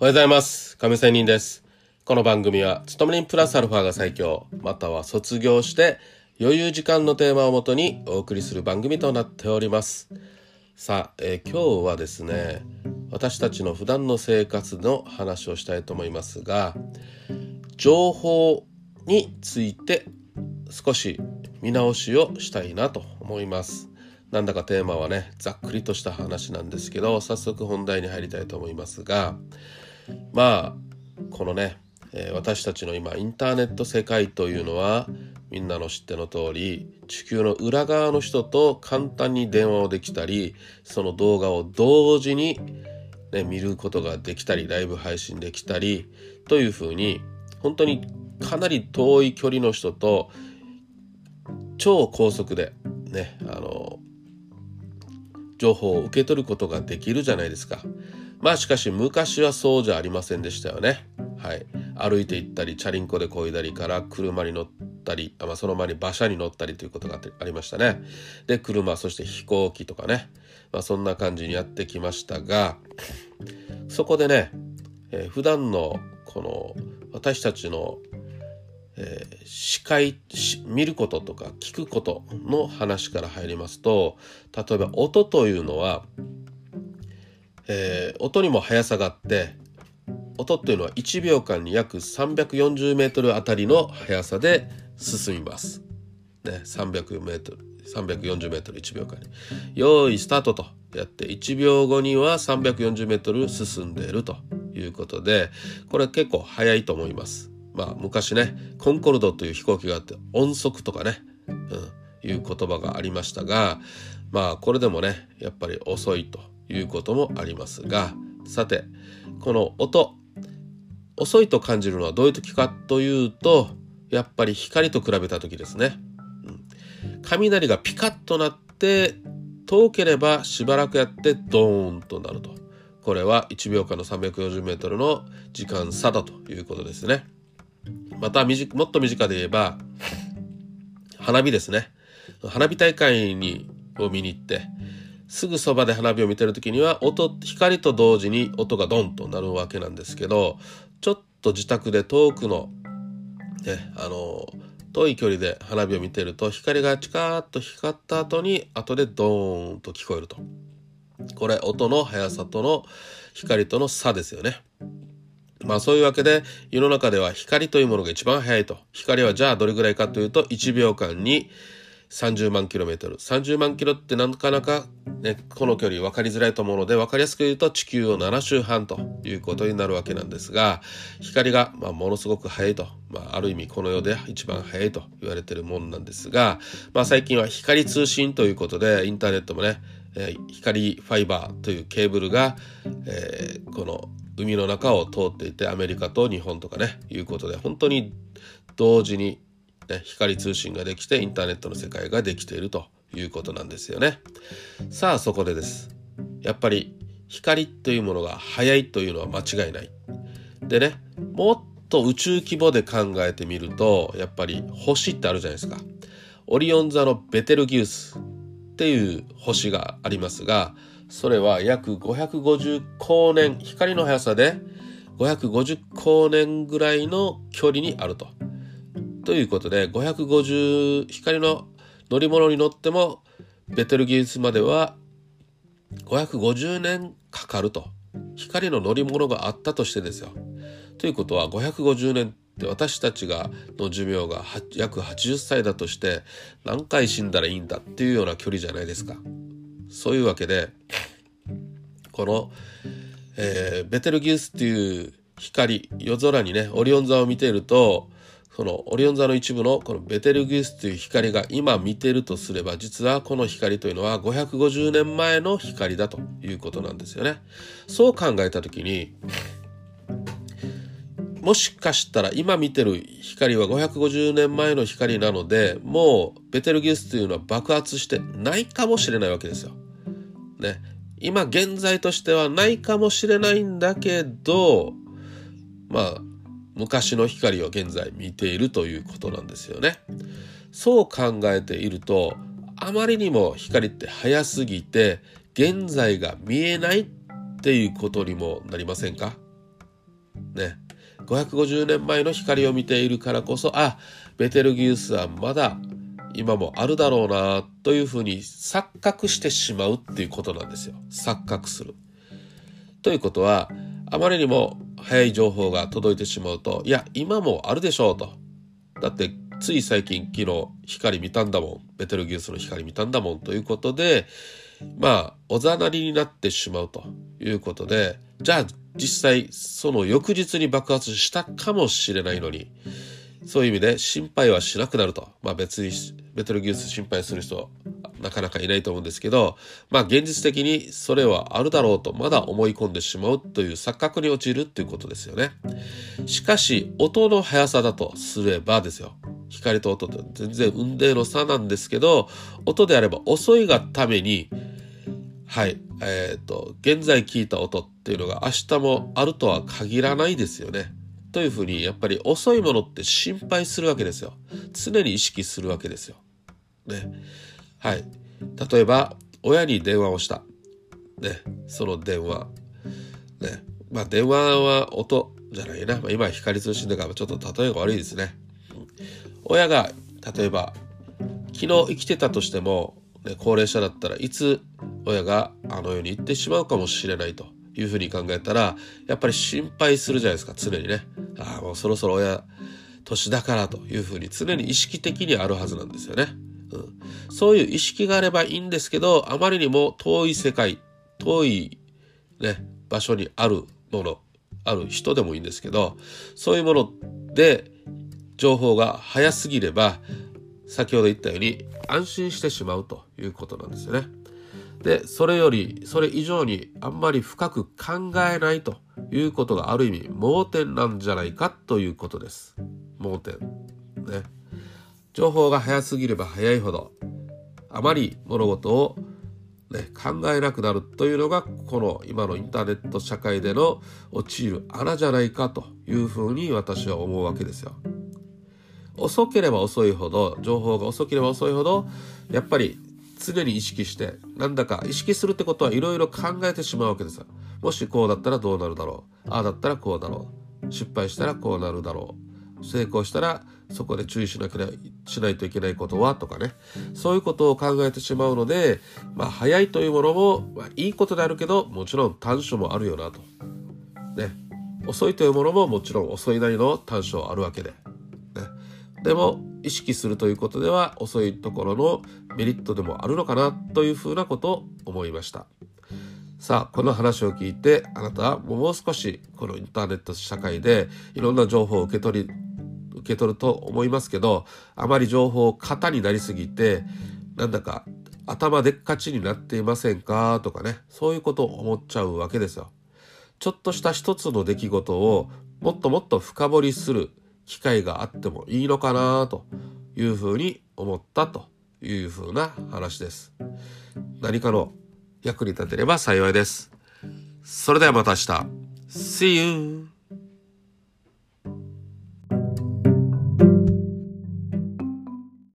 おはようございます。亀仙人です。この番組は、勤め人プラスアルファが最強、または卒業して余裕時間のテーマをもとにお送りする番組となっております。さあ、えー今日はですね、私たちの普段の生活の話をしたいと思いますが、情報について少し見直しをしたいなと思います。なんだかテーマはね、ざっくりとした話なんですけど、早速本題に入りたいと思いますが、まあこのね、えー私たちの今インターネット世界というのはみんなの知っての通り地球の裏側の人と簡単に電話をできたりその動画を同時に、ね、見ることができたりライブ配信できたりというふうに本当にかなり遠い距離の人と超高速でねあの情報を受け取ることができるじゃないですか。まあしかし昔はそうじゃありませんでしたよね。はい。歩いて行ったり、チャリンコで漕いだりから車に乗ったり、まあ、その前に馬車に乗ったりということがありましたね。で、車、そして飛行機とかね。まあそんな感じにやってきましたが、そこでね、えー普段のこの私たちのえー視界見ることとか聞くことの話から入りますと例えば音というのは、えー音にも速さがあって音っていうのは1秒間に約340メートルあたりの速さで進みます。ね、300メートル340メートル1秒間に。用意スタートとやって1秒後には340メートル進んでいるということでこれ結構速いと思います。まあ昔ねコンコルドという飛行機があって音速とかね、うん、いう言葉がありましたがまあこれでもねやっぱり遅いということもありますがさてこの音遅いと感じるのはどういう時かというとやっぱり光と比べた時ですね。うん雷がピカッとなって遠ければしばらくやってドーンとなると。これは1秒間の340メートルの時間差だということですね。またもっと身近で言えば花火ですね。花火大会にを見に行ってすぐそばで花火を見てる時には音光と同時に音がドンとなるわけなんですけどちょっと自宅で遠くのねあの遠い距離で花火を見てると光がチカーッと光った後に後でドーンと聞こえると。これ音の速さとの光との差ですよね。まあそういうわけで世の中では光というものが一番速いと。光はじゃあどれぐらいかというと1秒間に30万キロメートル。30万キロってなかなか、ね、この距離分かりづらいと思うので分かりやすく言うと地球を7周半ということになるわけなんですが光が、まあ、ものすごく速いと、まあ、ある意味この世で一番速いと言われているものなんですが、まあ、最近は光通信ということでインターネットもね、えー光ファイバーというケーブルが、えーこの海の中を通っていてアメリカと日本とかねいうことで本当に同時にね、光通信ができてインターネットの世界ができているということなんですよね。さあそこでです。やっぱり光というものが速いというのは間違いない。でねもっと宇宙規模で考えてみるとやっぱり星ってあるじゃないですか。オリオン座のベテルギウスっていう星がありますがそれは約550光年光の速さで550光年ぐらいの距離にあると。ということで550光の乗り物に乗ってもベテルギウスまでは550年かかると光の乗り物があったとしてですよ。ということは550年って私たちがの寿命が約80歳だとして何回死んだらいいんだっていうような距離じゃないですか。そういうわけでこの、えーベテルギウスっていう光夜空にねオリオン座を見ているとそのオリオン座の一部のこのベテルギウスという光が今見てるとすれば実はこの光というのは550年前の光だということなんですよね。そう考えた時にもしかしたら今見てる光は550年前の光なのでもうベテルギウスというのは爆発してないかもしれないわけですよ。ね。今現在としてはないかもしれないんだけどまあ昔の光を現在見ているということなんですよね。そう考えているとあまりにも光って速すぎて現在が見えないっていうことにもなりませんか？ね。550年前の光を見ているからこそ、あ、ベテルギウスはまだ今もあるだろうなというふうに錯覚してしまうっていうことなんですよ。錯覚する。ということは、あまりにも早い情報が届いてしまうと、いや、今もあるでしょうと。だって、つい最近昨日光見たんだもん。ベテルギウスの光見たんだもんということで、まあ、おざなりになってしまうということで、じゃあ実際その翌日に爆発したかもしれないのに、そういう意味で心配はしなくなると。まあ別にベトルギウス心配する人なかなかいないと思うんですけど、まあ現実的にそれはあるだろうとまだ思い込んでしまうという錯覚に陥るっていうことですよね。しかし音の速さだとすればですよ。光と音って全然運命の差なんですけど、音であれば遅いがために、はい、えっ、ー、と、現在聞いた音っていうのが明日もあるとは限らないですよね。というふうに、やっぱり遅いものって心配するわけですよ。常に意識するわけですよ。ね。はい。例えば、親に電話をした。ね。その電話。ね。まあ、電話は音じゃないな。まあ、今は光通信だからちょっと例えが悪いですね。親が、例えば、昨日生きてたとしても、ね、高齢者だったらいつ親があの世に行ってしまうかもしれないというふうに考えたらやっぱり心配するじゃないですか常にねああもうそろそろ親年だからというふうに常に意識的にあるはずなんですよね、うん、そういう意識があればいいんですけどあまりにも遠い世界遠いね場所にあるものある人でもいいんですけどそういうもので情報が早すぎれば先ほど言ったように安心してしまうということなんですよね。で、それより、それ以上にあんまり深く考えないということがある意味盲点なんじゃないかということです。盲点。ね。情報が早すぎれば早いほど、あまり物事を、ね、考えなくなるというのが、この今のインターネット社会での陥る穴じゃないかというふうに私は思うわけですよ。遅ければ遅いほど情報が遅ければ遅いほどやっぱり常に意識してなんだか意識するってことはいろいろ考えてしまうわけですよ。もしこうだったらどうなるだろう。ああだったらこうだろう。失敗したらこうなるだろう。成功したらそこで注意しなきゃしないといけないことは？とかね。そういうことを考えてしまうのでまあ早いというものも、まあ、いいことであるけどもちろん短所もあるよなと。ね。遅いというものももちろん遅いなりの短所あるわけで。ね。でも意識するということでは遅いところのメリットでもあるのかなというふうなことを思いました。さあこの話を聞いてあなたはもう少しこのインターネット社会でいろんな情報を受け取り受け取ると思いますけどあまり情報型になりすぎてなんだか頭でっかちになっていませんかとかねそういうことを思っちゃうわけですよ。ちょっとした一つの出来事をもっともっと深掘りする機会があってもいいのかなというふうに思ったというふうな話です。何かの役に立てれば幸いです。それではまた明日。See you!